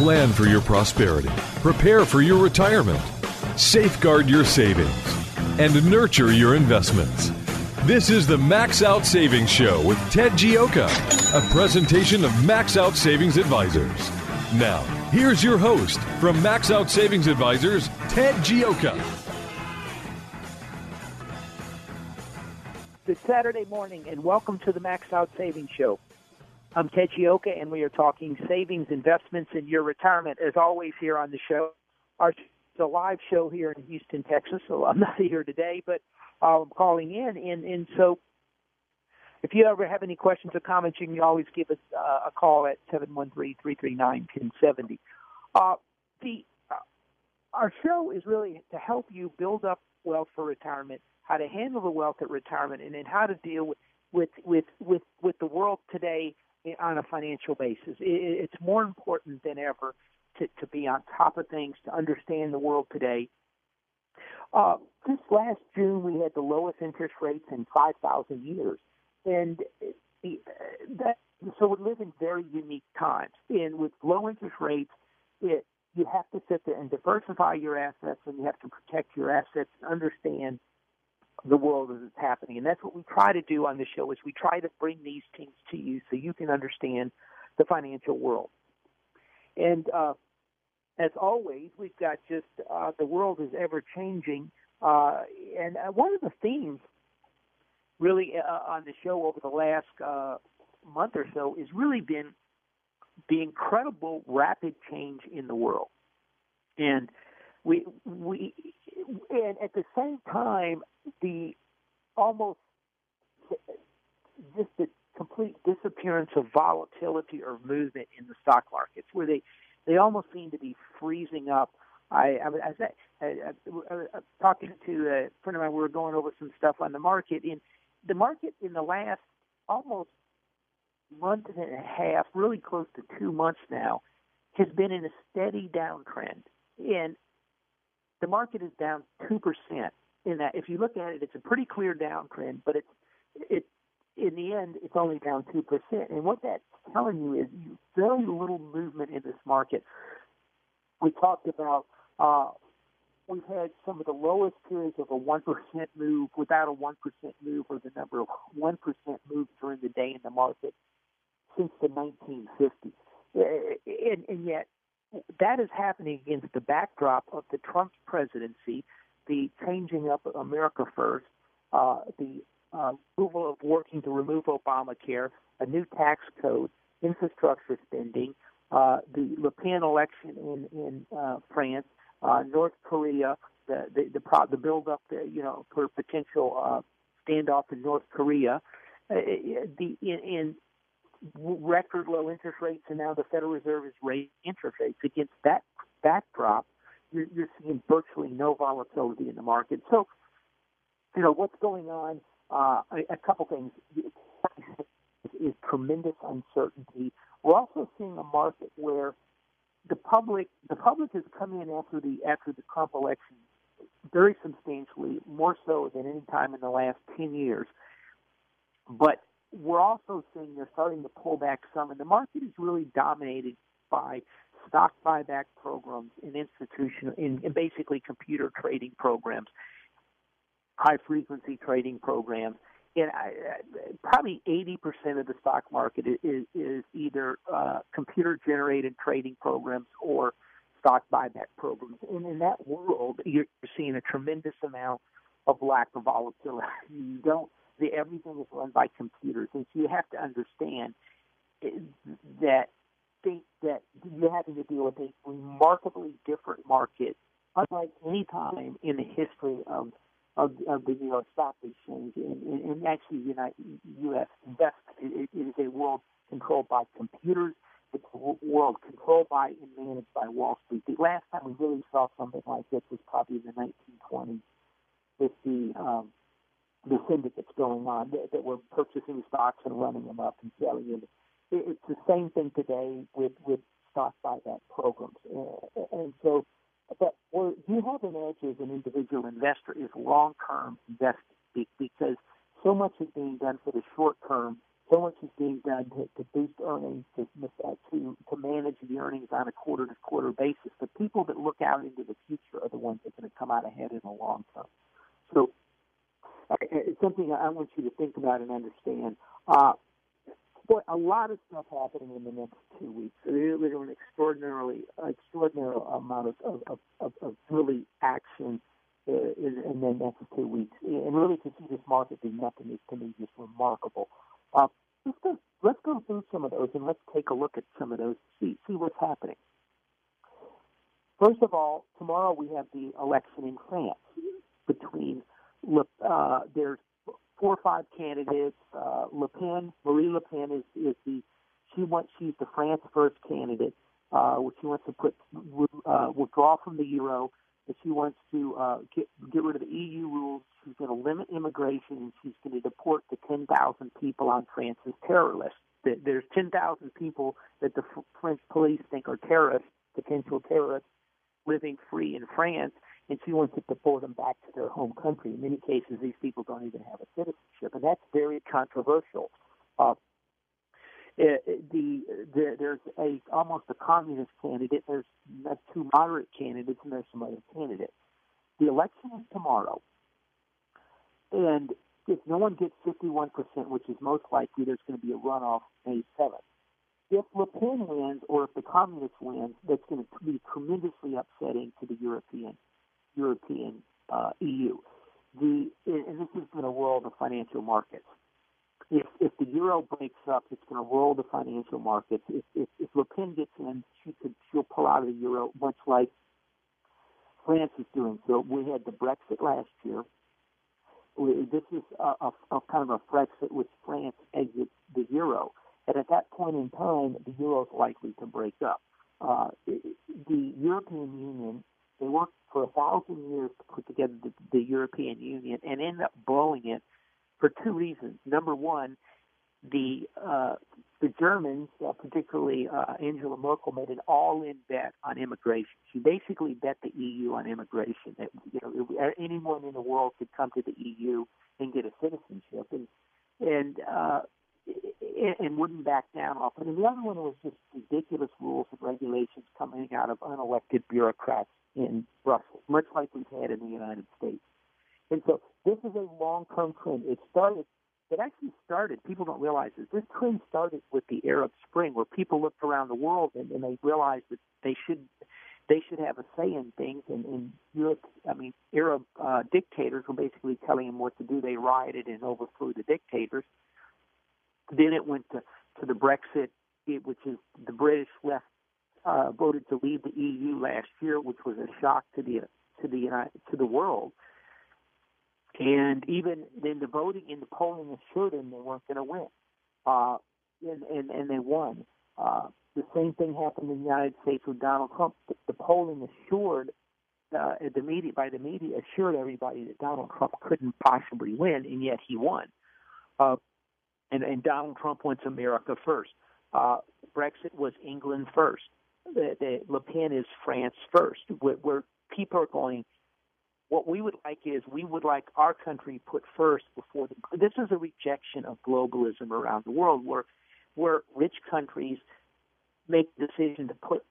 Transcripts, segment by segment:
Plan for your prosperity, prepare for your retirement, safeguard your savings, and nurture your investments. This is the Max Out Savings Show with Ted Gioka, a presentation of Max Out Savings Advisors. Now, here's your host from Max Out Savings Advisors, Ted Gioka. Good Saturday morning, and welcome to the Max Out Savings Show. I'm Ted Gioka, and we are talking savings, investments, and your retirement, as always, here on the show. Our it's a live show here in Houston, Texas, so I'm not here today, but I'm calling in, and and so if you ever have any questions or comments, you can always give us uh, a call at seven one three three three nine ten seventy. Uh, the uh, our show is really to help you build up wealth for retirement, how to handle the wealth at retirement, and then how to deal with with with with, with the world today on a financial basis. It's more important than ever to, to be on top of things, to understand the world today, uh, this last June, we had the lowest interest rates in 5,000 years. And the, that, so we live in very unique times. And with low interest rates, it, you have to sit there and diversify your assets and you have to protect your assets and understand the world as it's happening. And that's what we try to do on the show is we try to bring these things to you so you can understand the financial world. And uh, as always, we've got just uh, the world is ever changing, uh, and uh, one of the themes really uh, on the show over the last uh, month or so has really been the incredible rapid change in the world, and we we and at the same time the almost just the complete disappearance of volatility or movement in the stock markets, where they they almost seem to be freezing up. I, I, I, I, I, I uh, talking to a friend of mine, we were going over some stuff on the market. In the market in the last almost month and a half, really close to two months now, has been in a steady downtrend. And the market is down two percent. In that, if you look at it, it's a pretty clear downtrend, but it's it in the end, it's only down 2%. And what that's telling you is very little movement in this market. We talked about uh, we've had some of the lowest periods of a 1% move without a 1% move or the number of 1% moves during the day in the market since the 1950s. And, and yet, that is happening against the backdrop of the Trump presidency, the changing up America First, uh, the uh, approval of working to remove Obamacare, a new tax code, infrastructure spending, uh, the Le Pen election in in uh, France, uh, North Korea, the the the, pro- the build up, you know, for potential uh, standoff in North Korea, uh, the in, in record low interest rates, and now the Federal Reserve is raising interest rates. Against that backdrop, you're, you're seeing virtually no volatility in the market. So, you know, what's going on uh, a, a couple things is tremendous uncertainty. We're also seeing a market where the public the public has come in after the after the Trump election very substantially, more so than any time in the last ten years. But we're also seeing they're starting to pull back some, and the market is really dominated by stock buyback programs and institutional, in, in basically computer trading programs high frequency trading programs. And I, probably 80% of the stock market is, is either uh, computer generated trading programs or stock buyback programs. And in that world, you're seeing a tremendous amount of lack of volatility. You don't, the, everything is run by computers. And so you have to understand that think that you're having to deal with a remarkably different market, unlike any time in the history of of, of the New York Stock Exchange, and, and, and actually, the United U.S. investment. It, it is a world controlled by computers. It's a world controlled by and managed by Wall Street. The last time we really saw something like this was probably the 1920s with the um, the syndicates going on that, that were purchasing stocks and running them up and selling them. It, it's the same thing today with with stock buyback programs, and, and so but where you have an edge as an individual investor is long term investing because so much is being done for the short term, so much is being done to, to boost earnings, to, uh, to to manage the earnings on a quarter to quarter basis. The people that look out into the future are the ones that are going to come out ahead in the long term. So uh, it's something I want you to think about and understand. Uh, boy, a lot of stuff happening in the next two weeks. There's an extraordinarily extraordinary amount of of, of, of really action uh, in, in the next two weeks. And really to see this market do nothing is to me just remarkable. Uh, let's go, let's go through some of those and let's take a look at some of those, see see what's happening. First of all, tomorrow we have the election in France between Le, uh, there's four or five candidates. Uh, Le Pen, Marie Le Pen is is the she wants she's the France first candidate. Uh, she wants to put uh, withdraw from the euro that she wants to uh, get get rid of the EU rules. She's going to limit immigration, and she's going to deport the 10,000 people on France's terror list. There's 10,000 people that the French police think are terrorists, potential terrorists, living free in France, and she wants to deport them back to their home country. In many cases, these people don't even have a citizenship, and that's very controversial. Uh, it, uh, the, the there's a almost a communist candidate. There's two moderate candidates, and there's some other candidates. The election is tomorrow, and if no one gets 51%, which is most likely, there's going to be a runoff May 7th. If Le Pen wins, or if the communists wins, that's going to be tremendously upsetting to the European European uh, EU. The and this is going to roll the financial markets if if the euro breaks up, it's going to roll the financial markets. If, if if Le Pen gets in, she could she'll pull out of the euro, much like France is doing. So we had the Brexit last year. We, this is a, a, a kind of a Brexit which France exits the euro, and at that point in time, the euro is likely to break up. Uh, the European Union they worked for a thousand years to put together the, the European Union and end up blowing it for two reasons. Number one, the uh, the Germans, uh, particularly uh, Angela Merkel, made an all-in bet on immigration. She basically bet the EU on immigration. That you know anyone in the world could come to the EU and get a citizenship, and and uh, and wouldn't back down off it. And the other one was just ridiculous rules and regulations coming out of unelected bureaucrats in Brussels, much like we've had in the United States. And so this is a long-term trend. It started, it actually started, people don't realize this, this trend started with the Arab Spring where people looked around the world and, and they realized that they should they should have a say in things. And in Europe, I mean, Arab uh, dictators were basically telling them what to do. They rioted and overthrew the dictators. Then it went to, to the Brexit, which is the British left uh, voted to leave the EU last year, which was a shock to the to the to the world. And even in the voting, in the polling assured them they weren't going to win, uh, and, and and they won. Uh, the same thing happened in the United States with Donald Trump. The, the polling assured uh, the media by the media assured everybody that Donald Trump couldn't possibly win, and yet he won. Uh, and, and Donald Trump wants America first. Uh, Brexit was England first. The, the Le Pen is France first, where, where people are going what we would like is we would like our country put first before the. This is a rejection of globalism around the world, where where rich countries make the decision to put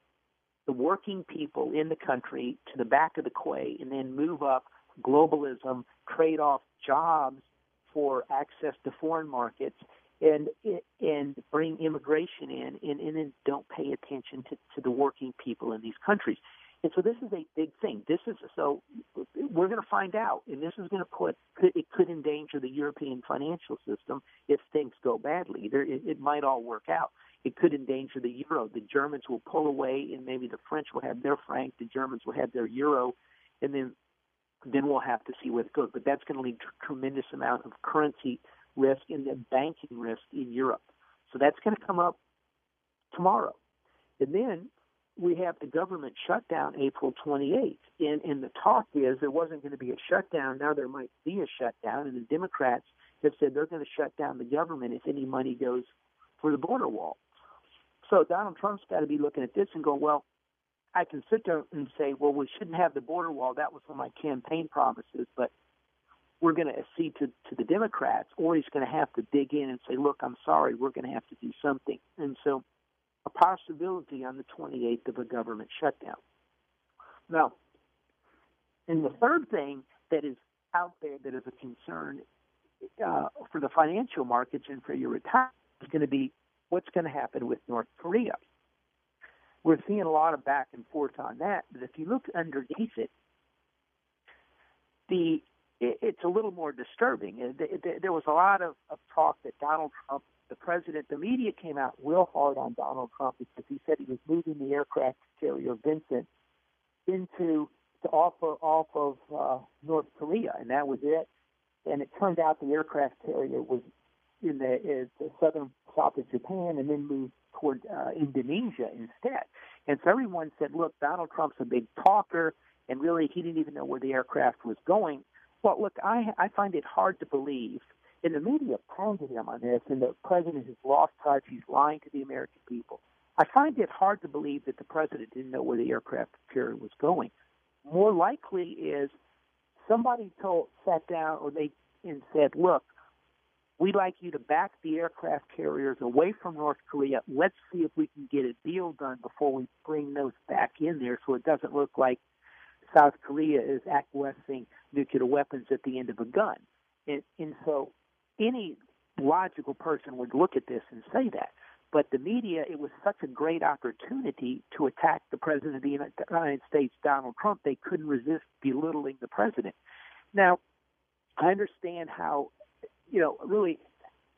the working people in the country to the back of the quay and then move up globalism, trade off jobs for access to foreign markets, and and bring immigration in, and, and then don't pay attention to, to the working people in these countries. And so this is a big thing. This is so we're going to find out, and this is going to put it could endanger the European financial system if things go badly. There, it, it might all work out. It could endanger the euro. The Germans will pull away, and maybe the French will have their franc. The Germans will have their euro, and then then we'll have to see where it goes. But that's going to lead to a tremendous amount of currency risk and then banking risk in Europe. So that's going to come up tomorrow. And then we have the government shutdown April 28th. And, and the talk is there wasn't going to be a shutdown. Now there might be a shutdown. And the Democrats have said they're going to shut down the government if any money goes for the border wall. So Donald Trump's got to be looking at this and go, well, I can sit there and say, well, we shouldn't have the border wall. That was one of my campaign promises. But we're going to accede to, to the Democrats, or he's going to have to dig in and say, look, I'm sorry, we're going to have to do something. And so a possibility on the 28th of a government shutdown. Now, and the third thing that is out there that is a concern uh, for the financial markets and for your retirement is going to be what's going to happen with North Korea. We're seeing a lot of back and forth on that, but if you look underneath it, the it's a little more disturbing. There was a lot of, of talk that Donald Trump, the president, the media came out real hard on Donald Trump because he said he was moving the aircraft carrier Vinson into to off of, off of uh, North Korea, and that was it. And it turned out the aircraft carrier was in the, in the southern south of Japan and then moved toward uh, Indonesia instead. And so everyone said, look, Donald Trump's a big talker, and really he didn't even know where the aircraft was going. Well, look, I I find it hard to believe, and the media pounded him on this, and the president has lost touch. He's lying to the American people. I find it hard to believe that the president didn't know where the aircraft carrier was going. More likely is somebody told sat down or they and said, "Look, we'd like you to back the aircraft carriers away from North Korea. Let's see if we can get a deal done before we bring those back in there, so it doesn't look like South Korea is acquiescing nuclear weapons at the end of a gun. And, and so any logical person would look at this and say that. But the media, it was such a great opportunity to attack the President of the United States, Donald Trump, they couldn't resist belittling the President. Now, I understand how, you know, really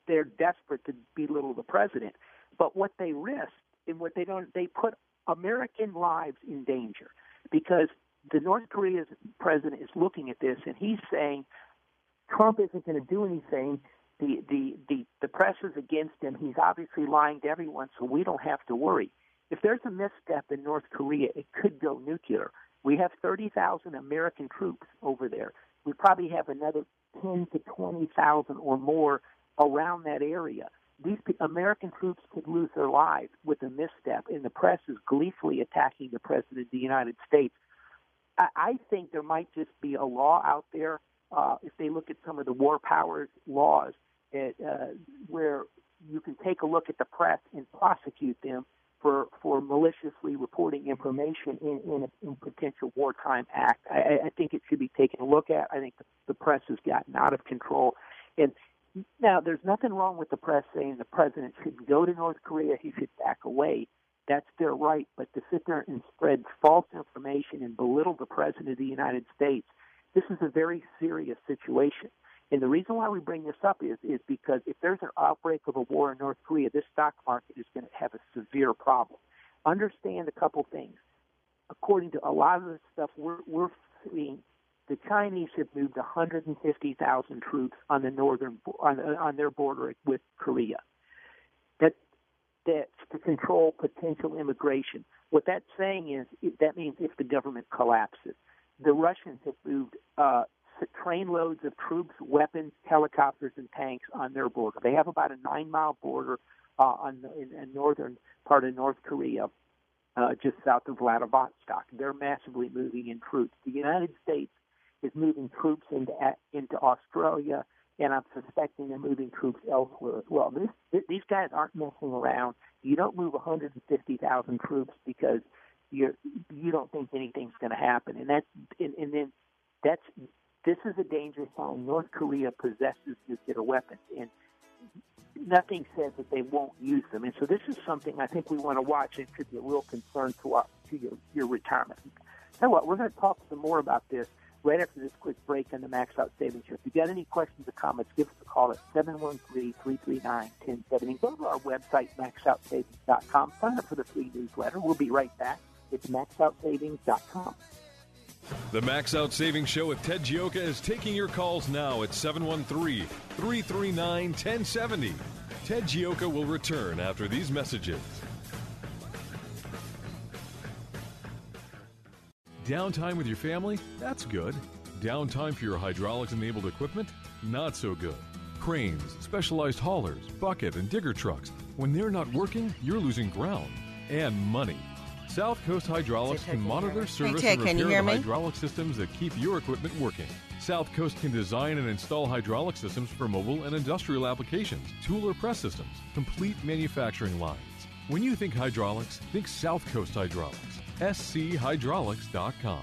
they're desperate to belittle the President. But what they risk and what they don't, they put American lives in danger because the North Korea's president is looking at this and he's saying Trump isn't going to do anything. The, the the the press is against him. He's obviously lying to everyone, so we don't have to worry. If there's a misstep in North Korea, it could go nuclear. We have 30,000 American troops over there. We probably have another 10 to 20,000 or more around that area. These American troops could lose their lives with a misstep, and the press is gleefully attacking the President of the United States I, I think there might just be a law out there. Uh, if they look at some of the war powers laws, it, uh, where you can take a look at the press and prosecute them for for maliciously reporting information in in a in potential wartime act. I, I think it should be taken a look at. I think the, the press has gotten out of control, and now there's nothing wrong with the press saying the president shouldn't go to North Korea. He should back away. That's their right. But to sit there and spread false information and belittle the President of the United States, this is a very serious situation. And the reason why we bring this up is, is because if there's an outbreak of a war in North Korea, this stock market is going to have a severe problem. Understand a couple things. According to a lot of the stuff we're, we're seeing, the Chinese have moved 150,000 troops on the northern on, on their border with Korea. That that's to control potential immigration. What that's saying is that means if the government collapses. The Russians have moved uh, trainloads of troops, weapons, helicopters, and tanks on their border. They have about a nine-mile border uh, on the, in, in northern part of North Korea, uh, just south of Vladivostok. They're massively moving in troops. The United States is moving troops into into Australia and I'm suspecting they're moving troops elsewhere as well. This, these guys aren't messing around. You don't move 150,000 troops because you're you don't think anything's going to happen, and that's and, and then that's this is a dangerous sign. North Korea possesses nuclear weapons, and nothing says that they won't use them. And so this is something I think we want to watch. It could be a real concern to our, to your, your retirement. You what, we're going to talk some more about this right after this quick break on the Max Out Savings Show. If you got any questions or comments, give us a call at 713-339-1070. Go to our website, maxoutsavings.com. Sign up for the free newsletter. We'll be right back. It's maxoutsavings.com. The Max Out Savings Show with Ted Gioka is taking your calls now at 713 339 1070. Ted Gioka will return after these messages. Downtime with your family? That's good. Downtime for your hydraulics enabled equipment? Not so good. Cranes, specialized haulers, bucket, and digger trucks. When they're not working, you're losing ground and money. South Coast Hydraulics can monitor, service, and repair the hydraulic systems that keep your equipment working. South Coast can design and install hydraulic systems for mobile and industrial applications, tool or press systems, complete manufacturing lines. When you think hydraulics, think South Coast Hydraulics. schydraulics.com.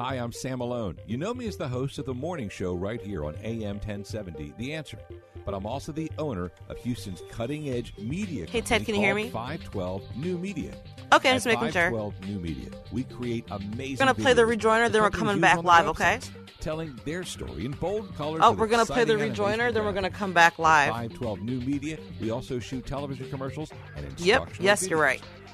Hi, I'm Sam Malone. You know me as the host of the morning show right here on AM 1070, The Answer. But I'm also the owner of Houston's cutting edge media Hey, Ted, can you hear me? 512 New Media. Okay, I'm just making sure. 512 New Media, we create amazing. We're gonna play the videos rejoiner, then we're coming back live, okay? Telling their story in bold colors. Oh, we're gonna play the rejoiner, then we're gonna come back live. 512 New Media. We also shoot television commercials and Yep, instructional yes, you're right.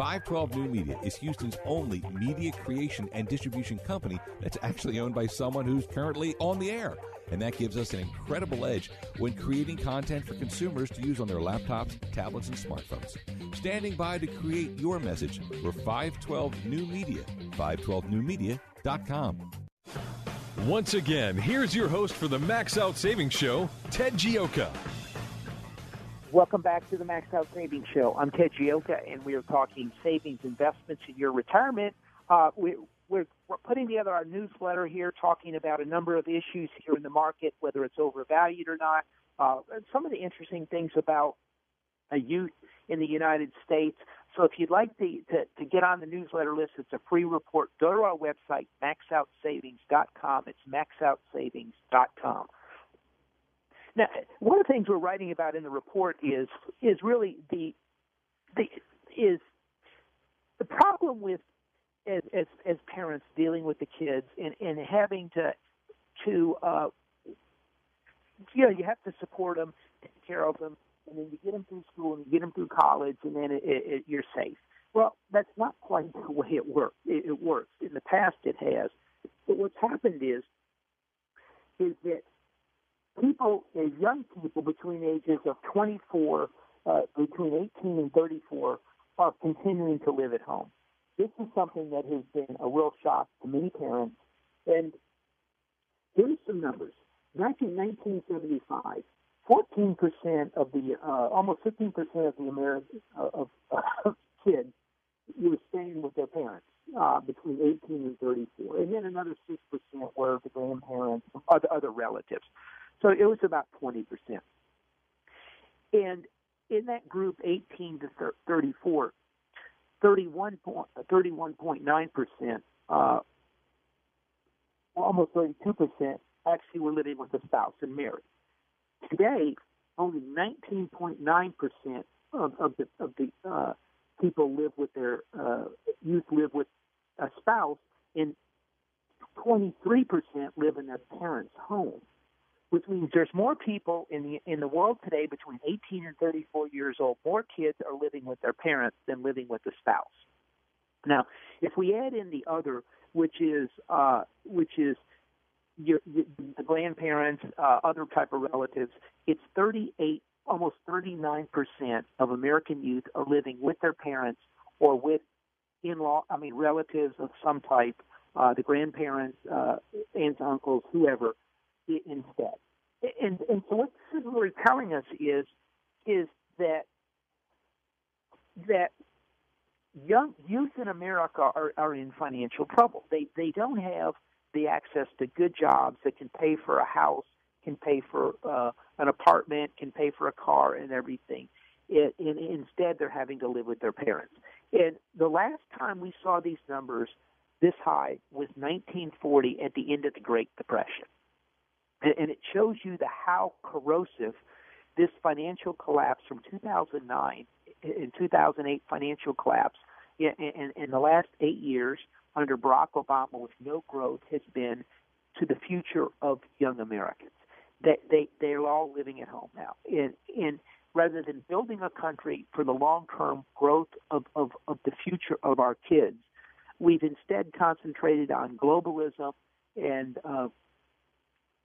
512 New Media is Houston's only media creation and distribution company that's actually owned by someone who's currently on the air. And that gives us an incredible edge when creating content for consumers to use on their laptops, tablets, and smartphones. Standing by to create your message, we're 512 New Media. 512newmedia.com. Once again, here's your host for the Max Out Savings Show, Ted Gioka. Welcome back to the Max Out Savings Show. I'm Ted Gioka, and we are talking savings, investments, in your retirement. Uh, we, we're, we're putting together our newsletter here, talking about a number of issues here in the market, whether it's overvalued or not. Uh, and some of the interesting things about a youth in the United States. So if you'd like to, to, to get on the newsletter list, it's a free report. Go to our website, maxoutsavings.com. It's maxoutsavings.com. Now, one of the things we're writing about in the report is is really the the is the problem with as as, as parents dealing with the kids and, and having to to uh, you know you have to support them, take care of them, and then you get them through school and you get them through college, and then it, it, it, you're safe. Well, that's not quite the way it works. It, it works in the past. It has, but what's happened is is that people, uh, young people between ages of 24, uh, between 18 and 34, are continuing to live at home. This is something that has been a real shock to many parents. And here's some numbers. Back in 1975, 14% of the, uh, almost 15% of the American uh, of, of kids were staying with their parents uh, between 18 and 34, and then another 6% were the grandparents, or other other relatives. So it was about 20%. And in that group, 18 to 34, 31 point, 31.9%, uh, almost 32% actually were living with a spouse and married. Today, only 19.9% of, of the, of the uh, people live with their uh, youth live with a spouse, and 23% live in their parents' home which means there's more people in the in the world today between 18 and 34 years old. More kids are living with their parents than living with a spouse. Now, if we add in the other, which is uh, which is your, your the grandparents, uh, other type of relatives, it's 38, almost 39 percent of American youth are living with their parents or with in-law, I mean relatives of some type, uh, the grandparents, uh, aunts, uncles, whoever instead. And and so what this is really telling us is is that that young youth in America are, are in financial trouble. They they don't have the access to good jobs that can pay for a house, can pay for uh, an apartment, can pay for a car and everything. It, and instead, they're having to live with their parents. And the last time we saw these numbers this high was 1940 at the end of the Great Depression and it shows you the how corrosive this financial collapse from 2009 in 2008 financial collapse in, in, in the last eight years under Barack Obama with no growth has been to the future of young Americans. They they they're all living at home now, and and rather than building a country for the long term growth of, of of the future of our kids, we've instead concentrated on globalism and uh,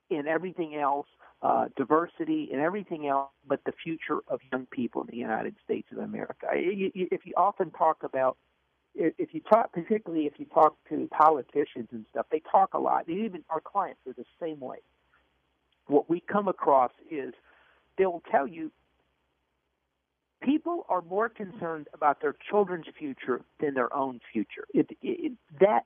and everything else, uh, diversity and everything else, but the future of young people in the United States of America. If you often talk about if you talk, particularly if you talk to politicians and stuff, they talk a lot. Even our clients are the same way. What we come across is they'll tell you people are more concerned about their children's future than their own future. It, it, that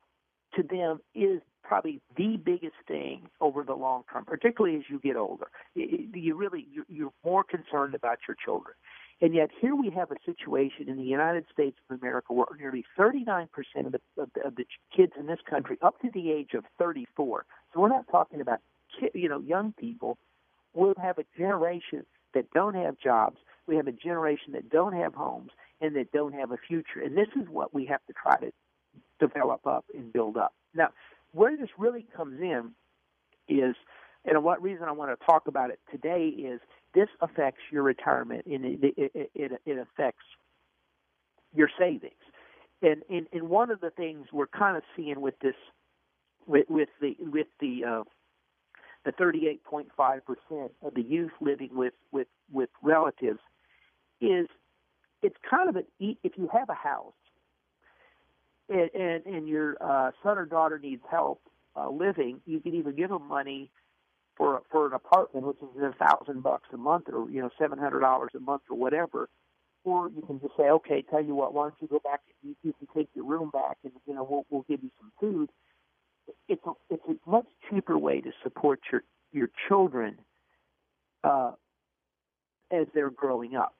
to them is probably the biggest thing over the long term, particularly as you get older. You really you're more concerned about your children. And yet, here we have a situation in the United States of America where nearly 39% of the, of the, of the kids in this country, up to the age of 34, so we're not talking about you know young people, will have a generation that don't have jobs. We have a generation that don't have homes and that don't have a future. And this is what we have to try to develop up and build up. Now, where this really comes in is, and what reason I want to talk about it today is this affects your retirement and it, it, it, it affects your savings. And, and and one of the things we're kind of seeing with this, with, with the with the uh, the 38.5 percent of the youth living with with with relatives, is it's kind of an if you have a house and and, and your uh, son or daughter needs help uh, living, you can either give them money for for an apartment, which is a thousand bucks a month, or you know seven hundred dollars a month, or whatever. Or you can just say, okay, tell you what, why don't you go back? You, you can take your room back, and you know we'll we'll give you some food. It's a it's a much cheaper way to support your your children uh, as they're growing up.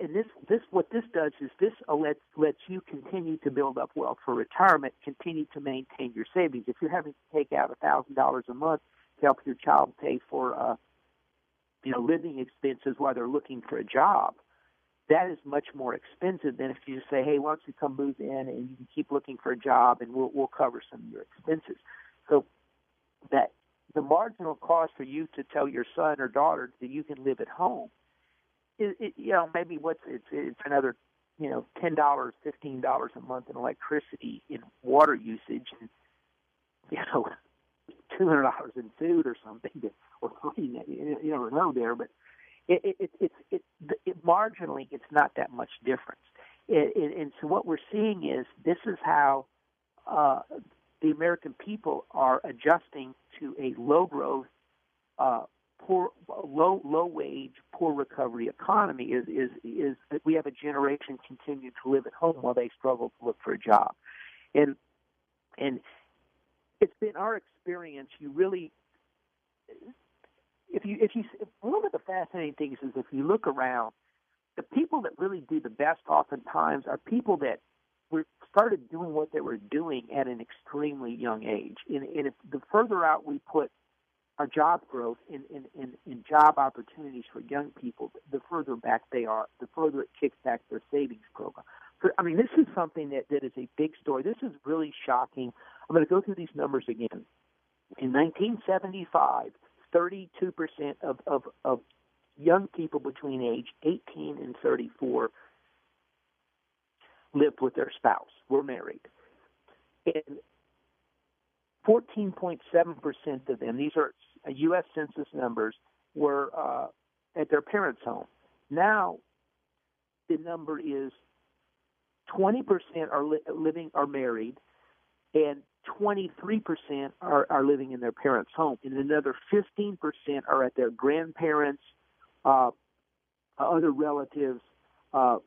And this this what this does is this lets lets you continue to build up wealth for retirement, continue to maintain your savings. If you're having to take out a thousand dollars a month to help your child pay for uh, you know living expenses while they're looking for a job. That is much more expensive than if you just say, "Hey, why don't you come move in and you can keep looking for a job and we'll we'll cover some of your expenses." So that the marginal cost for you to tell your son or daughter that you can live at home, is, it, you know, maybe what's it's it's another you know ten dollars, fifteen dollars a month in electricity, in water usage, and you know two hundred dollars in food or something, to, or three. You, you never know there, but it, it, it, it, it, it marginally it's not that much difference. It, it, and so what we're seeing is this is how uh, the American people are adjusting to a low growth, uh, poor, low low wage, poor recovery economy. Is is is that we have a generation continue to live at home while they struggle to look for a job, and and it's been our experience. You really, if you if you one of the fascinating things is if you look around, the people that really do the best oftentimes are people that were started doing what they were doing at an extremely young age. And, and if the further out we put our job growth in, in, in, in job opportunities for young people, the further back they are, the further it kicks back their savings program. So, I mean, this is something that, that is a big story. This is really shocking. I'm going to go through these numbers again. In 1975, 32% of, of, of young people between age 18 and 34 lived with their spouse, were married. And 14.7% of them, these are U.S. Census numbers, were uh, at their parents' home. Now, the number is 20% are li- living are married, and 23% are, are living in their parents' home, and another 15% are at their grandparents, uh, other relatives, uh,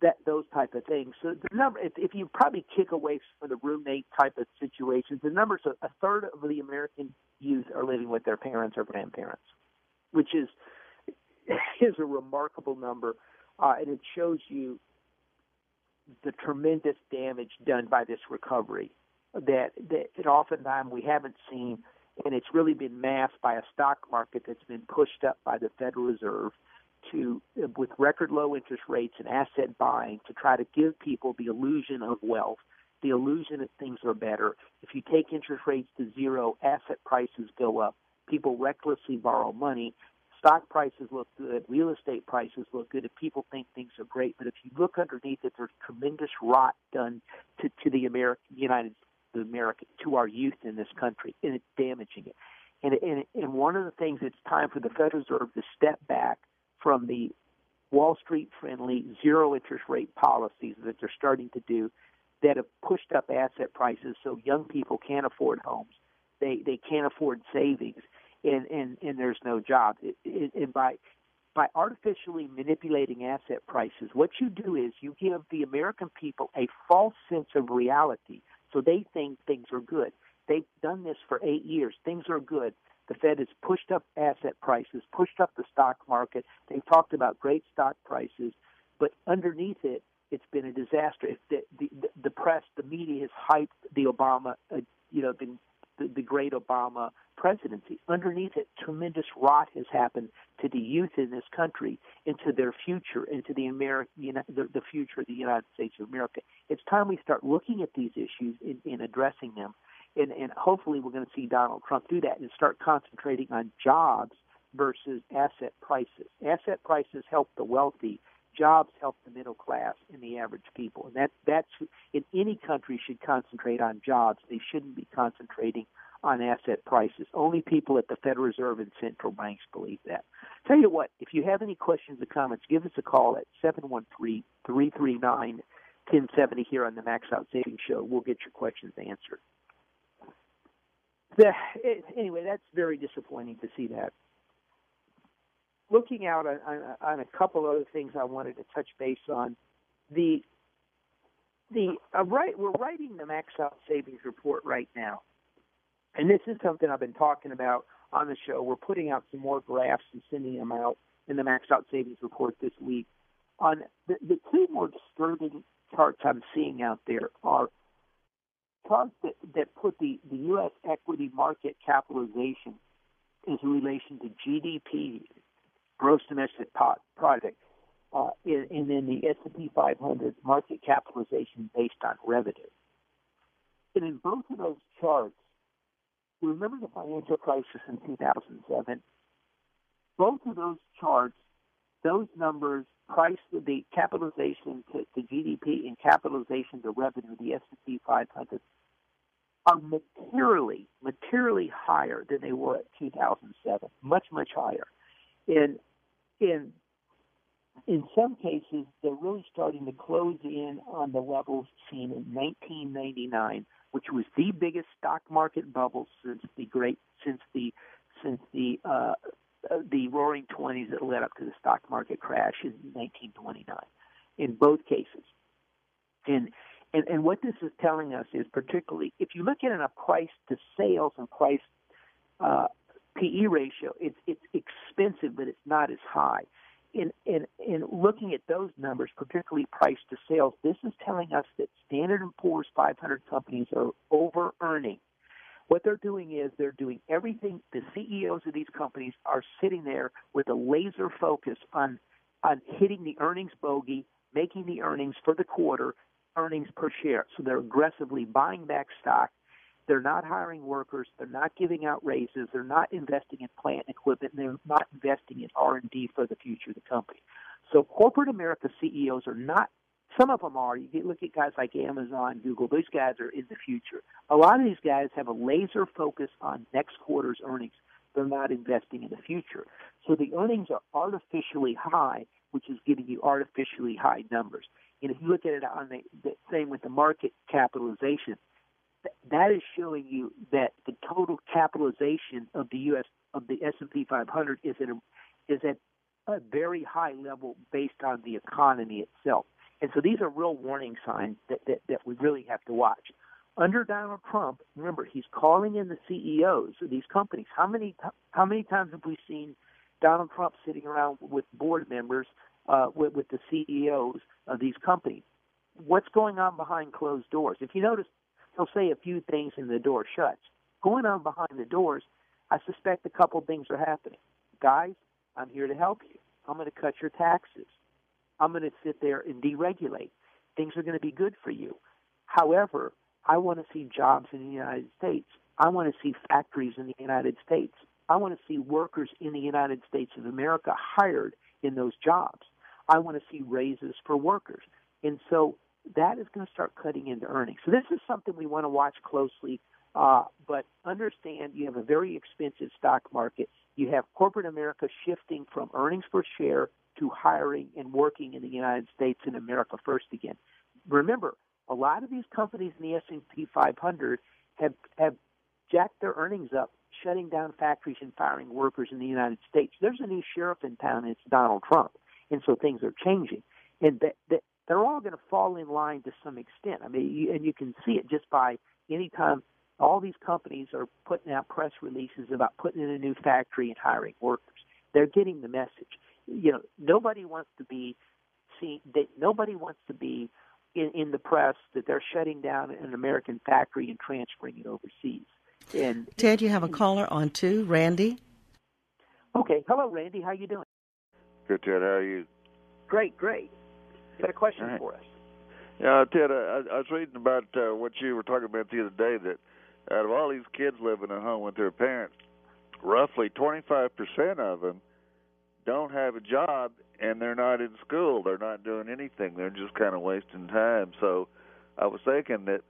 that those type of things. So the number, if, if you probably kick away from the roommate type of situations, the numbers a third of the American youth are living with their parents or grandparents, which is is a remarkable number, uh, and it shows you the tremendous damage done by this recovery that that oftentimes we haven't seen, and it's really been masked by a stock market that's been pushed up by the Federal Reserve to with record low interest rates and asset buying to try to give people the illusion of wealth, the illusion that things are better. If you take interest rates to zero, asset prices go up. People recklessly borrow money. Stock prices look good. Real estate prices look good. If people think things are great, but if you look underneath it, there's tremendous rot done to, to the American United the American to our youth in this country, and it's damaging it. And, and, and one of the things it's time for the Federal Reserve to step back from the Wall Street friendly zero interest rate policies that they're starting to do that have pushed up asset prices so young people can't afford homes. They they can't afford savings and and, and there's no job. And by by artificially manipulating asset prices, what you do is you give the American people a false sense of reality. So they think things are good. They've done this for eight years. Things are good. The Fed has pushed up asset prices, pushed up the stock market. They've talked about great stock prices, but underneath it, it's been a disaster. The, the, the press, the media has hyped the Obama, uh, you know, the, the, the great Obama presidency. Underneath it, tremendous rot has happened to the youth in this country, into their future, into the America, the, the future of the United States of America. It's time we start looking at these issues and, and addressing them and, and hopefully we're going to see Donald Trump do that and start concentrating on jobs versus asset prices. Asset prices help the wealthy. Jobs help the middle class and the average people, and that that's in any country should concentrate on jobs. They shouldn't be concentrating on asset prices. Only people at the Federal Reserve and central banks believe that. Tell you what, if you have any questions or comments, give us a call at seven one three three three nine ten seventy here on the Max Out Savings Show. We'll get your questions answered the, it, anyway, that's very disappointing to see that. Looking out on, on, on a couple other things I wanted to touch base on, the the uh, right we're writing the max out savings report right now, and this is something I've been talking about on the show. We're putting out some more graphs and sending them out in the max out savings report this week. On the, the two more disturbing charts I'm seeing out there are charts that, that put the, the U.S. equity market capitalization in relation to GDP, gross domestic product, uh, and, and then the S&P 500 market capitalization based on revenue. And in both of those charts, remember the financial crisis in 2007? Both of those charts, those numbers price the capitalization to, to GDP and capitalization to revenue, the S&P 500, are materially, materially higher than they were at 2007. Much, much higher. In in in some cases, they're really starting to close in on the levels seen in 1999, which was the biggest stock market bubble since the great since the since the uh, the Roaring Twenties that led up to the stock market crash in 1929. In both cases, and and, and what this is telling us is particularly if you look at it a price to sales and price uh, PE ratio, it's it's expensive, but it's not as high. In, in in looking at those numbers, particularly price to sales, this is telling us that Standard and Poor's 500 companies are over earning. What they're doing is they're doing everything. The CEOs of these companies are sitting there with a laser focus on on hitting the earnings bogey, making the earnings for the quarter, earnings per share. So they're aggressively buying back stock. They're not hiring workers. They're not giving out raises. They're not investing in plant equipment. They're not investing in R&D for the future of the company. So corporate America CEOs are not. Some of them are. You look at guys like Amazon, Google. Those guys are in the future. A lot of these guys have a laser focus on next quarter's earnings. They're not investing in the future. So the earnings are artificially high, which is giving you artificially high numbers. And if you look at it on the, the same with the market capitalization, that is showing you that the total capitalization of the U.S. of the S&P 500 is at a, is at a very high level based on the economy itself. And so these are real warning signs that, that, that we really have to watch. Under Donald Trump, remember he's calling in the CEOs of these companies. How many how many times have we seen Donald Trump sitting around with board members uh, with, with the CEOs of these companies. What's going on behind closed doors? If you notice, he'll say a few things and the door shuts. Going on behind the doors, I suspect a couple things are happening. Guys, I'm here to help you. I'm going to cut your taxes. I'm going to sit there and deregulate. Things are going to be good for you. However, I want to see jobs in the United States. I want to see factories in the United States. I want to see workers in the United States of America hired in those jobs. I want to see raises for workers. And so that is going to start cutting into earnings. So this is something we want to watch closely. Uh, but understand you have a very expensive stock market. You have corporate America shifting from earnings per share to hiring and working in the United States and America first again. Remember, a lot of these companies in the S&P 500 have have jacked their earnings up, shutting down factories and firing workers in the United States. There's a new sheriff in town, it's Donald Trump, and so things are changing, and that, that they're all going to fall in line to some extent. I mean, you, and you can see it just by any time all these companies are putting out press releases about putting in a new factory and hiring workers. They're getting the message. You know, nobody wants to be seen. They, nobody wants to be in, in the press that they're shutting down an American factory and transferring it overseas. And Ted, you have a caller on too, Randy. Okay, hello, Randy. How you doing? Good, Ted. How are you? Great, great. Got a question right. for us? Yeah, Ted. I, I was reading about uh, what you were talking about the other day. That out of all these kids living at home with their parents, roughly 25% of them don't have a job and they're not in school. They're not doing anything. They're just kind of wasting time. So I was thinking that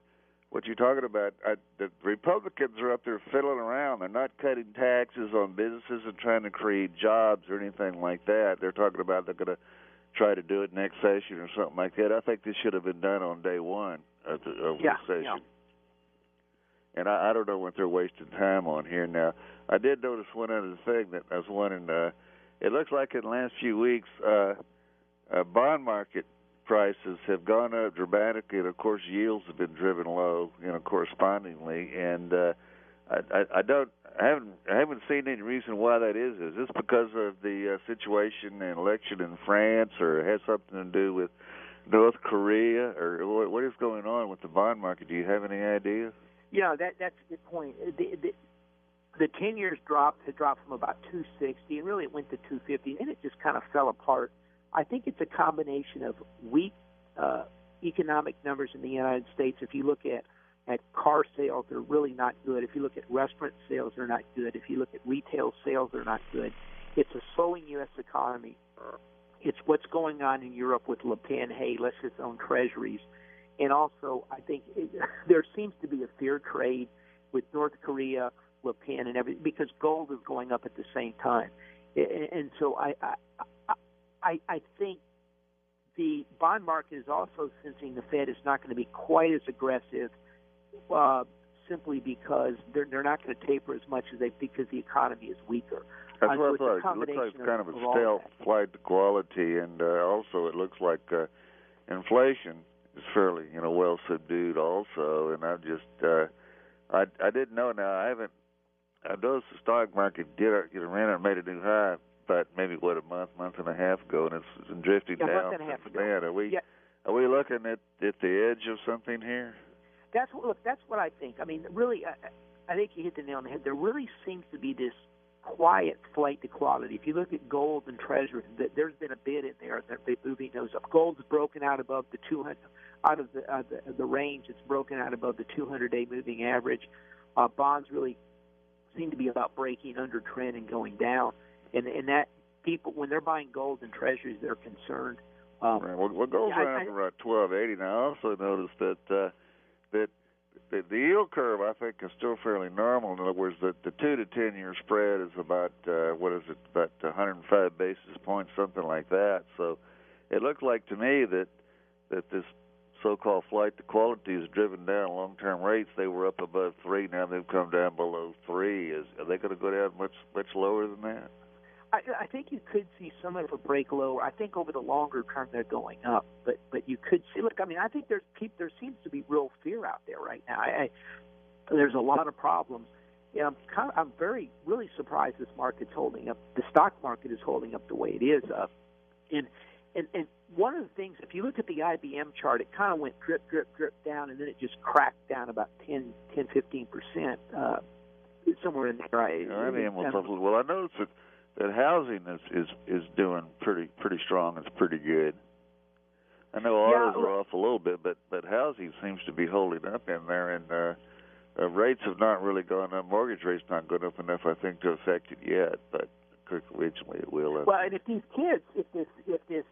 what you're talking about, I, the Republicans are up there fiddling around. They're not cutting taxes on businesses and trying to create jobs or anything like that. They're talking about they're going to try to do it next session or something like that. I think this should have been done on day one of the, of yeah, the session. Yeah. And I, I don't know what they're wasting time on here now. I did notice one other thing that I was wondering. Uh, it looks like in the last few weeks, uh, uh, bond market prices have gone up dramatically, and of course, yields have been driven low, you know, correspondingly. And uh, I, I, I don't, I haven't, I haven't seen any reason why that is. Is this because of the uh, situation and election in France, or has something to do with North Korea, or what, what is going on with the bond market? Do you have any idea? Yeah, that that's a good point. The, the, the 10 years dropped had dropped from about 260 and really it went to 250 and it just kind of fell apart. I think it's a combination of weak uh, economic numbers in the United States. If you look at at car sales, they're really not good. If you look at restaurant sales, they're not good. If you look at retail sales, they're not good. It's a slowing U.S. economy. It's what's going on in Europe with Le Pen. Hey, let's just own treasuries. And also, I think it, there seems to be a fear trade with North Korea, Le Pen, and everything because gold is going up at the same time. And, so I, I, I, I think the bond market is also sensing the Fed is not going to be quite as aggressive, uh, simply because they're they're not going to taper as much as they because the economy is weaker. That's Uh, what so I thought. It looks like kind of a of stealth flight to quality, and uh, also it looks like uh, inflation is fairly, you know, well subdued also. And I just, uh, I, I didn't know. Now I haven't. I noticed the stock market did, you know, ran and made a new high, but maybe what a month, month and a half ago, and it's been drifting Yeah, down month and a half since ago. then. Are we, Yeah. are we looking at at the edge of something here? That's what look. That's what I think. I mean, really, I, I think you hit the nail on the head. There really seems to be this quiet flight to quality. If you look at gold and treasuries, that there's been a bid in there. They're moving those up. Gold's broken out above the 200, out of the uh, the, the range. It's broken out above the 200-day moving average. Uh, bonds really seem to be about breaking under trend and going down. And and that people when they're buying gold and treasuries, they're concerned. Um, Right. Well, what goes yeah, I- around I- around twelve eighty. Now, I also noticed that uh, that the, the yield curve, I think, is still fairly normal. In other words, the, the two to ten year spread is about uh, what is it, about 105 basis points, something like that. So, it looks like to me that that this so-called flight to quality is driven down long-term rates. They were up above three, now they've come down below three. Is are they going to go down much much lower than that? I, I think you could see some of a break lower. I think over the longer term they're going up, but but you could see. Look, I mean, I think there's peop there seems to be real fear out there right now. I, I, there's a lot of problems. Yeah, I'm kind of, I'm very really surprised this market's holding up. The stock market is holding up the way it is up, and and and one of the things, if you look at the IBM chart, it kind of went drip drip drip down, and then it just cracked down about 10 10 15 percent. Uh, somewhere in there. I, Yeah, IBM was and- up a little- Well, I noticed that that housing is is is doing pretty pretty strong. It's pretty good. I know autos Yeah. are off a little bit, but but housing seems to be holding up in there, and uh, uh, rates have not really gone up. Mortgage rates not gone up enough, I think, to affect it yet. But originally it will. Well, and if these kids, if this, if this,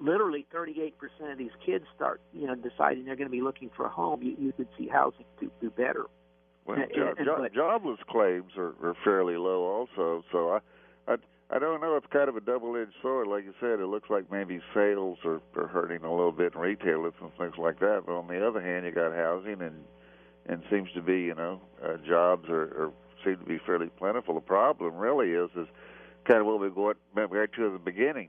literally 38% of these kids start, you know, deciding they're going to be looking for a home, you, you could see housing do, do better. Well, and- jo- and- but- jobless claims are, are fairly low, also. So I, I, I don't know. It's kind of a double-edged sword. Like you said, it looks like maybe sales are, are hurting a little bit in retailers and things like that. But on the other hand, you got housing, and and seems to be, you know, uh, jobs are, are seem to be fairly plentiful. The problem really is is kind of what we got back to the beginning.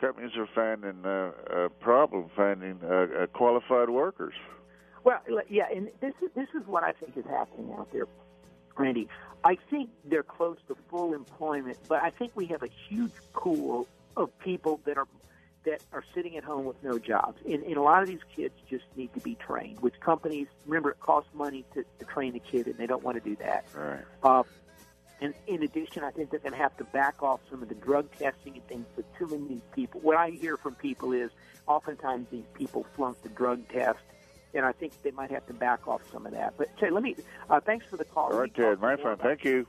Companies are finding uh, a problem finding uh, uh, qualified workers. Well, yeah, and this is this is what I think is happening out there, Randy. I think they're close to full employment, but I think we have a huge pool of people that are that are sitting at home with no jobs, and, and a lot of these kids just need to be trained. Which companies remember it costs money to, to train a kid, and they don't want to do that. Right. Uh, and in addition, I think they're going to have to back off some of the drug testing and things. But too many people, what I hear from people is, oftentimes these people flunk the drug test, and I think they might have to back off some of that. But Ted, let me. Uh, thanks for the call. All Let right, me talk Ted, my more friend. Thank you.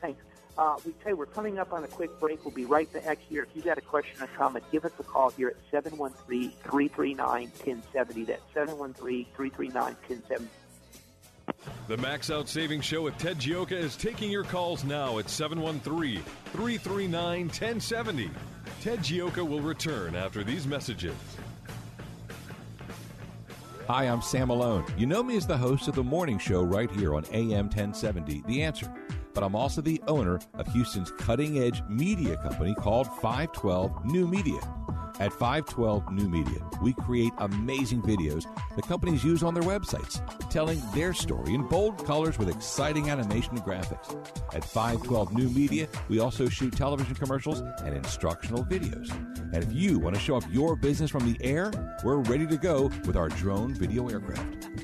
Thanks. Uh, we tell you, we're coming up on a quick break. We'll be right back here. If you've got a question or comment, give us a call here at 713-339-1070. That's 713-339-1070. The Max Out Savings Show with Ted Gioka is taking your calls now at 713 339 1070. Ted Gioka will return after these messages. Hi, I'm Sam Malone. You know me as the host of the morning show right here on AM 1070, The Answer. But I'm also the owner of Houston's cutting edge media company called 512 New Media. At 512 New Media, we create amazing videos that companies use on their websites, telling their story in bold colors with exciting animation and graphics. At 512 New Media, we also shoot television commercials and instructional videos. And if you want to show off your business from the air, we're ready to go with our drone video aircraft.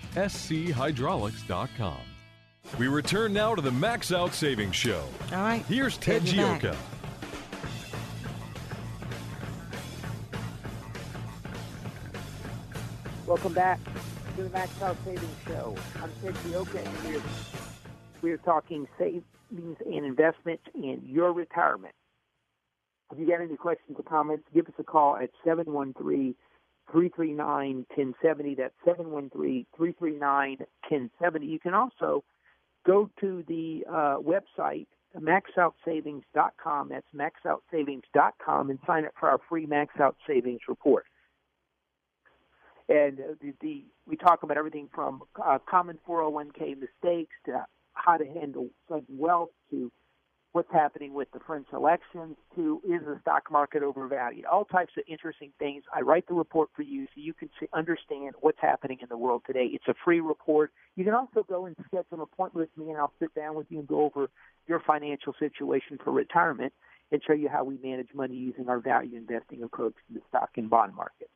schydraulics.com. We return now to the Max Out Savings Show. All right. Here's Ted Take. Gioka. Welcome back to the Max Out Savings Show. I'm Ted Gioka, and we're, we're talking savings and investments in your retirement. If you got any questions or comments, give us a call at 713 339 1070. That's 713 339 1070. You can also go to the uh, website, maxoutsavings.com. That's maxoutsavings.com and sign up for our free Max Out Savings report and uh, the, the we talk about everything from uh, common 401k mistakes to how to handle sudden wealth to what's happening with the French elections to is the stock market overvalued? All types of interesting things. I write the report for you so you can understand what's happening in the world today. It's a free report. You can also go and schedule an appointment with me, and I'll sit down with you and go over your financial situation for retirement. and show you how we manage money using our value investing approach to the stock and bond market.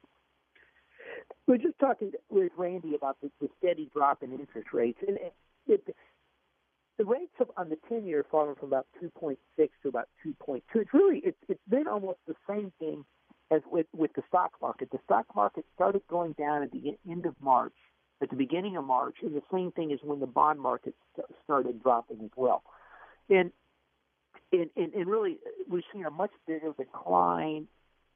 We're just talking with Randy about the, the steady drop in interest rates, and it, it, the rates of, on the 10 year fallen from about 2.6 to about 2.2. It's really it's it's been almost the same thing as with with the stock market. The stock market started going down at the end of March, at the beginning of March, and the same thing is when the bond market started dropping as well. And and, and, and really, we've seen a much bigger decline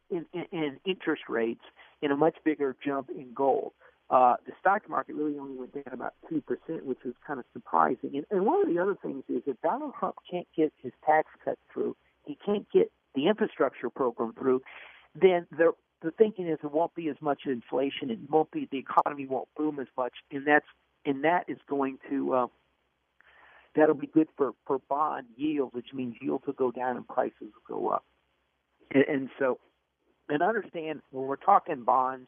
in, in, in interest rates and a much bigger jump in gold. Uh, the stock market really only went down about 2%, which was kind of surprising. And, and one of the other things is if Donald Trump can't get his tax cuts through, he can't get the infrastructure program through, then the, the thinking is there won't be as much inflation. It won't be, the economy won't boom as much. And that's, and that is going to, uh, that'll be good for, for bond yields, which means yields will go down and prices will go up. And, and so, and understand when we're talking bonds,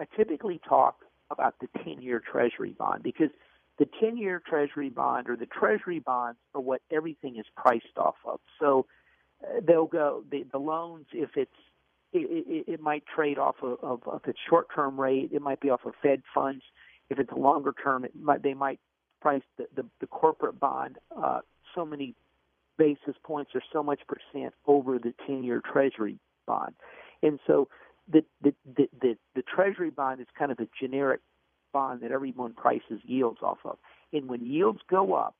I typically talk about the 10 year Treasury bond because the 10 year Treasury bond or the Treasury bonds are what everything is priced off of. So uh, they'll go, the, the loans, if it's, it, it, it might trade off of, of, of its short term rate, it might be off of Fed funds. If it's a longer term, it might, they might price the, the, the corporate bond uh, so many basis points or so much percent over the 10 year Treasury bond. And so the, the, the, the, Treasury bond is kind of a generic bond that everyone prices yields off of. And when yields go up,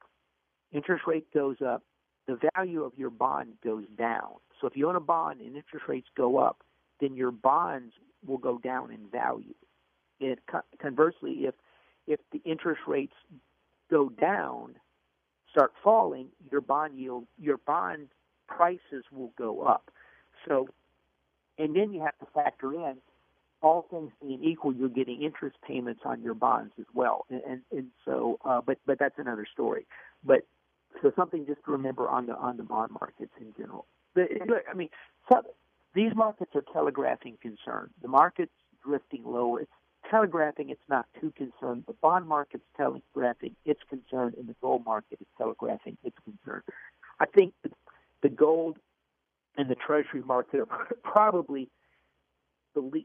interest rate goes up, the value of your bond goes down. So if you own a bond and interest rates go up, then your bonds will go down in value. And conversely, if if the interest rates go down, start falling, your bond yield, your bond prices will go up. So, and then you have to factor in all things being equal, you're getting interest payments on your bonds as well. And and, and so, uh, but but that's another story. But so something just to remember on the on the bond markets in general. But, I mean, so these markets are telegraphing concern. The market's drifting lower. It's telegraphing it's not too concerned. The bond market's telegraphing its concern, and the gold market is telegraphing its concern. I think the gold and the treasury market are probably the.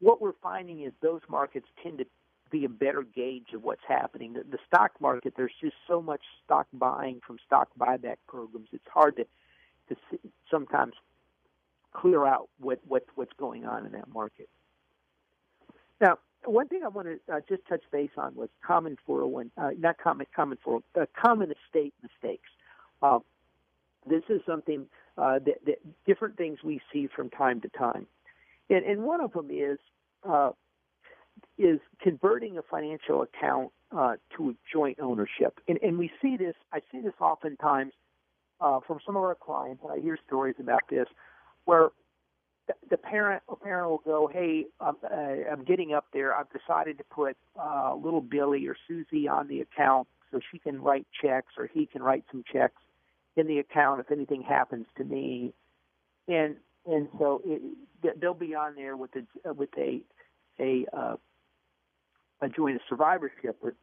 What we're finding is those markets tend to be a better gauge of what's happening. The, the stock market, there's just so much stock buying from stock buyback programs. It's hard to to see, sometimes clear out what, what what's going on in that market. Now, one thing I want to uh, just touch base on was common 401, uh, not common, common for uh, common estate mistakes. Uh, this is something uh, that, that different things we see from time to time, and, and one of them is uh, is converting a financial account uh, to a joint ownership, and, and we see this. I see this oftentimes uh, from some of our clients, I hear stories about this, where the parent a parent will go, "Hey, I'm, uh, I'm getting up there. I've decided to put uh, little Billy or Susie on the account so she can write checks or he can write some checks in the account if anything happens to me." And and so it, they'll be on there with a with a a uh, a joint survivorship or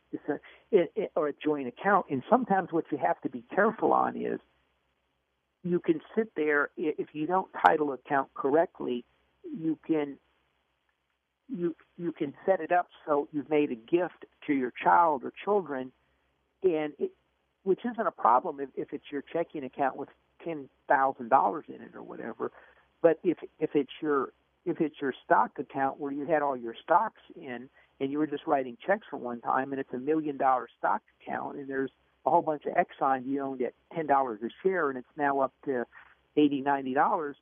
a, or a joint account. And sometimes what you have to be careful on is you can sit there if you don't title account correctly you can you you can set it up so you've made a gift to your child or children and it which isn't a problem if, if it's your checking account with ten thousand dollars in it or whatever. But if if it's your if it's your stock account where you had all your stocks in and you were just writing checks for one time and it's a million dollar stock account and there's a whole bunch of Exxon you owned at ten dollars a share, and it's now up to eighty, ninety dollars,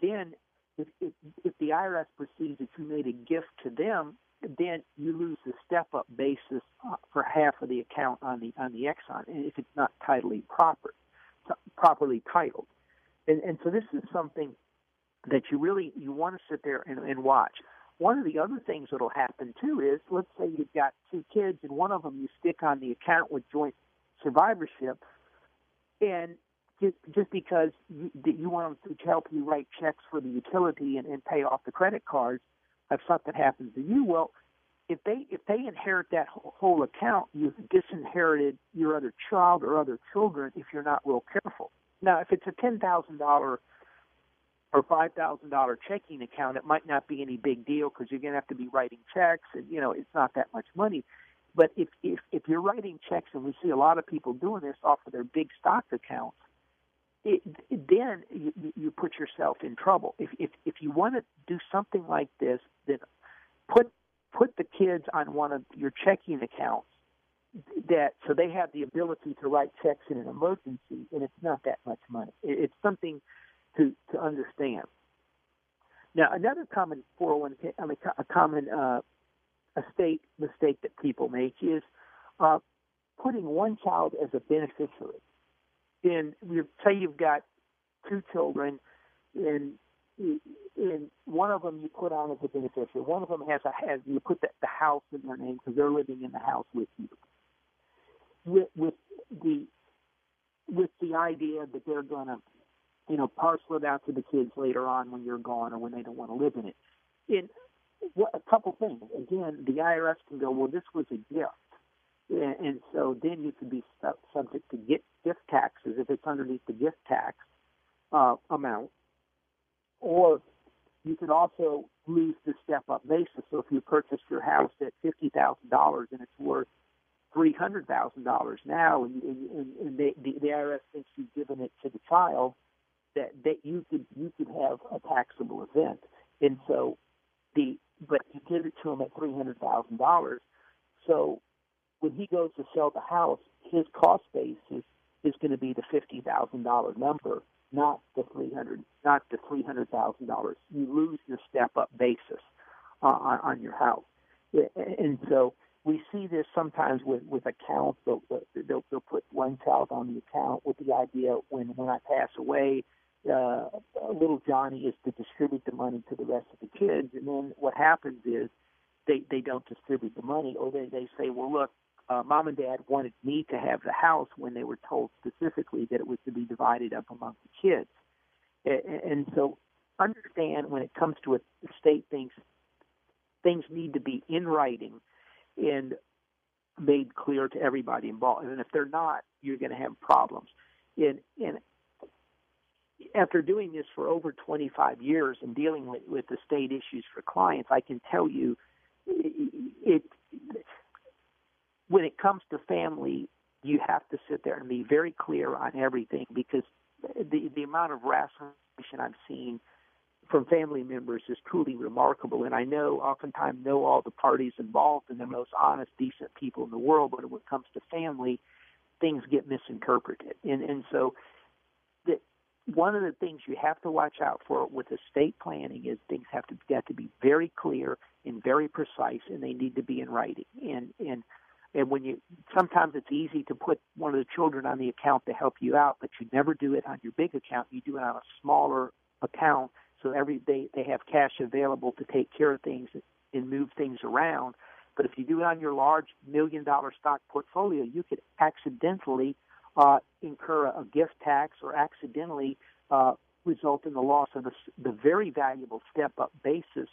then if, if if the IRS perceives that you made a gift to them, then you lose the step up basis uh, for half of the account on the on the Exxon, and if it's not tidily proper, properly titled, and and so this is something that you really you want to sit there and, and watch. One of the other things that'll happen too is, let's say you've got two kids, and one of them you stick on the account with joint survivorship, and just just because you, you want them to help you write checks for the utility and, and pay off the credit cards, if something happens to you, well, if they if they inherit that whole account, you've disinherited your other child or other children if you're not real careful. Now, if it's a ten thousand dollar or five thousand dollar checking account, it might not be any big deal because you're going to have to be writing checks, and you know it's not that much money. But if if if you're writing checks, and we see a lot of people doing this off of their big stock accounts, it, then you, you put yourself in trouble. If if if you want to do something like this, then put put the kids on one of your checking accounts that so they have the ability to write checks in an emergency, and it's not that much money. It's something to to understand. Now, another common 401k, I mean, a common uh, estate mistake that people make is uh, putting one child as a beneficiary. And you say you've got two children, and in one of them you put on as a beneficiary. One of them has a has you put the, the house in their name because they're living in the house with you. With with the with the idea that they're going to you know, parcel it out to the kids later on when you're gone or when they don't want to live in it. In what, a couple things. Again, the IRS can go, well, this was a gift. And, so then you could be subject to gift, taxes if it's underneath the gift tax uh, amount. Or you could also lose the step up basis. So if you purchased your house at $50,000 and it's worth $300,000 now, and, and, and they, the, the IRS thinks you've given it to the child, that that you could you could have a taxable event, and so the but you give it to them at three hundred thousand dollars. So when he goes to sell the house, his cost base is is going to be the fifty thousand dollar number, not the three hundred not the three hundred thousand dollars. You lose your step up basis uh, on, on your house, and so we see this sometimes with with accounts. They'll, they'll they'll put one child on the account with the idea when when I pass away, uh, little Johnny is to distribute the money to the rest of the kids, and then what happens is they they don't distribute the money, or they they say, well, look, uh, mom and dad wanted me to have the house when they were told specifically that it was to be divided up among the kids, and, and so understand when it comes to estate things, things need to be in writing and made clear to everybody involved, and if they're not, you're going to have problems. And and after doing this for over 25 years and dealing with, with the state issues for clients, I can tell you it, it when it comes to family, you have to sit there and be very clear on everything because the the amount of rationalization I've seen from family members is truly remarkable. And I know, oftentimes, know all the parties involved and the most honest, decent people in the world. But when it comes to family, things get misinterpreted. And and so one of the things you have to watch out for with estate planning is things have to have to be very clear and very precise, and they need to be in writing. And and and when you sometimes it's easy to put one of the children on the account to help you out, but you never do it on your big account. You do it on a smaller account, so every they they have cash available to take care of things and move things around. But if you do it on your large million dollar stock portfolio, you could accidentally uh, incur a gift tax or accidentally uh, result in the loss of the, the very valuable step up basis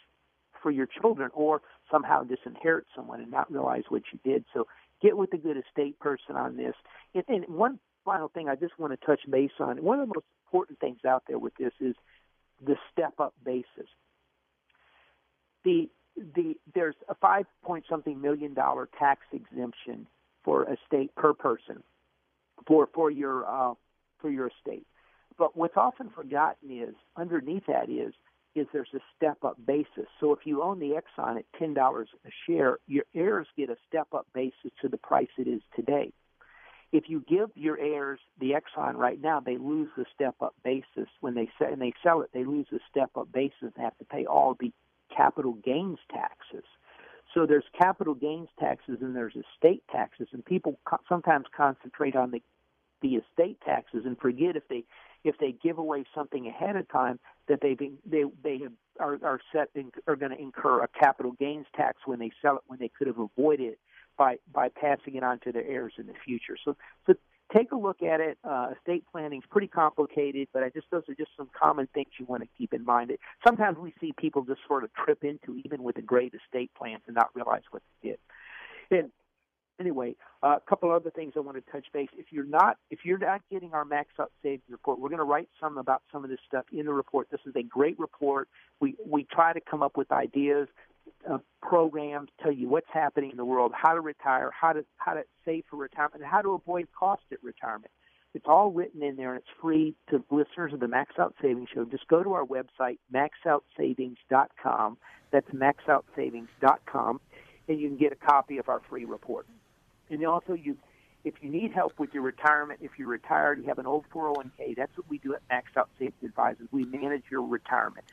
for your children or somehow disinherit someone and not realize what you did. So get with a good estate person on this. And, and one final thing I just want to touch base on. One of the most important things out there with this is the step up basis. The the there's a five point something million dollar tax exemption for estate per person for for your uh, for your estate. But what's often forgotten is underneath that is is there's a step up basis. So if you own the Exxon at ten dollars a share, your heirs get a step up basis to the price it is today. If you give your heirs the Exxon right now, they lose the step up basis when they sell and they sell it. They lose the step up basis and have to pay all the capital gains taxes. So there's capital gains taxes and there's estate taxes, and people co- sometimes concentrate on the the estate taxes and forget if they if they give away something ahead of time that they they they have, are are set in, are going to incur a capital gains tax when they sell it when they could have avoided it by by passing it on to their heirs in the future. So so take a look at it. Uh, estate planning is pretty complicated, but I just those are just some common things you want to keep in mind. Sometimes we see people just sort of trip into, even with a great estate plan, and not realize what they did. And anyway, uh, a couple other things I want to touch base. If you're not if you're not getting our Max Out Savings report, we're going to write some about some of this stuff in the report. This is a great report. We we try to come up with ideas, uh, programs, tell you what's happening in the world, how to retire, how to how to save for retirement, and how to avoid cost at retirement. It's all written in there, and it's free to listeners of the Max Out Savings Show. Just go to our website, maxoutsavings.com. That's maxoutsavings.com, and you can get a copy of our free report. And also, you, if you need help with your retirement, if you're retired, you have an old 401k. That's what we do at Max Out Savings Advisors. We manage your retirement.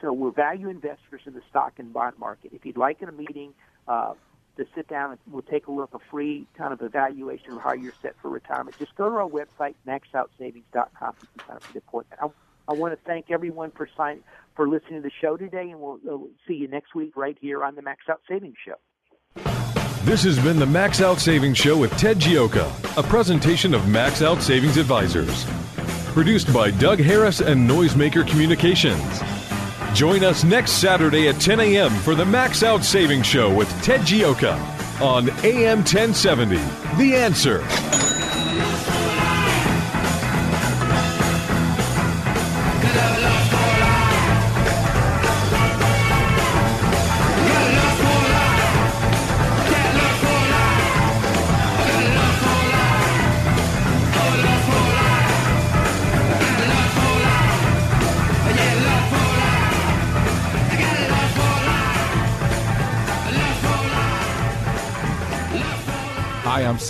So we're value investors in the stock and bond market. If you'd like in a meeting uh, to sit down and we'll take a look, a free kind of evaluation of how you're set for retirement, just go to our website, maxoutsavings.com. You sign up for the appointment. I, I want to thank everyone for sign, for listening to the show today, and we'll, we'll see you next week right here on the Max Out Savings Show. This has been the Max Out Savings Show with Ted Gioka, a presentation of Max Out Savings Advisors. Produced by Doug Harris and Noisemaker Communications. Join us next Saturday at 10 a.m. for the Max Out Savings Show with Ted Gioka on AM 1070. The answer.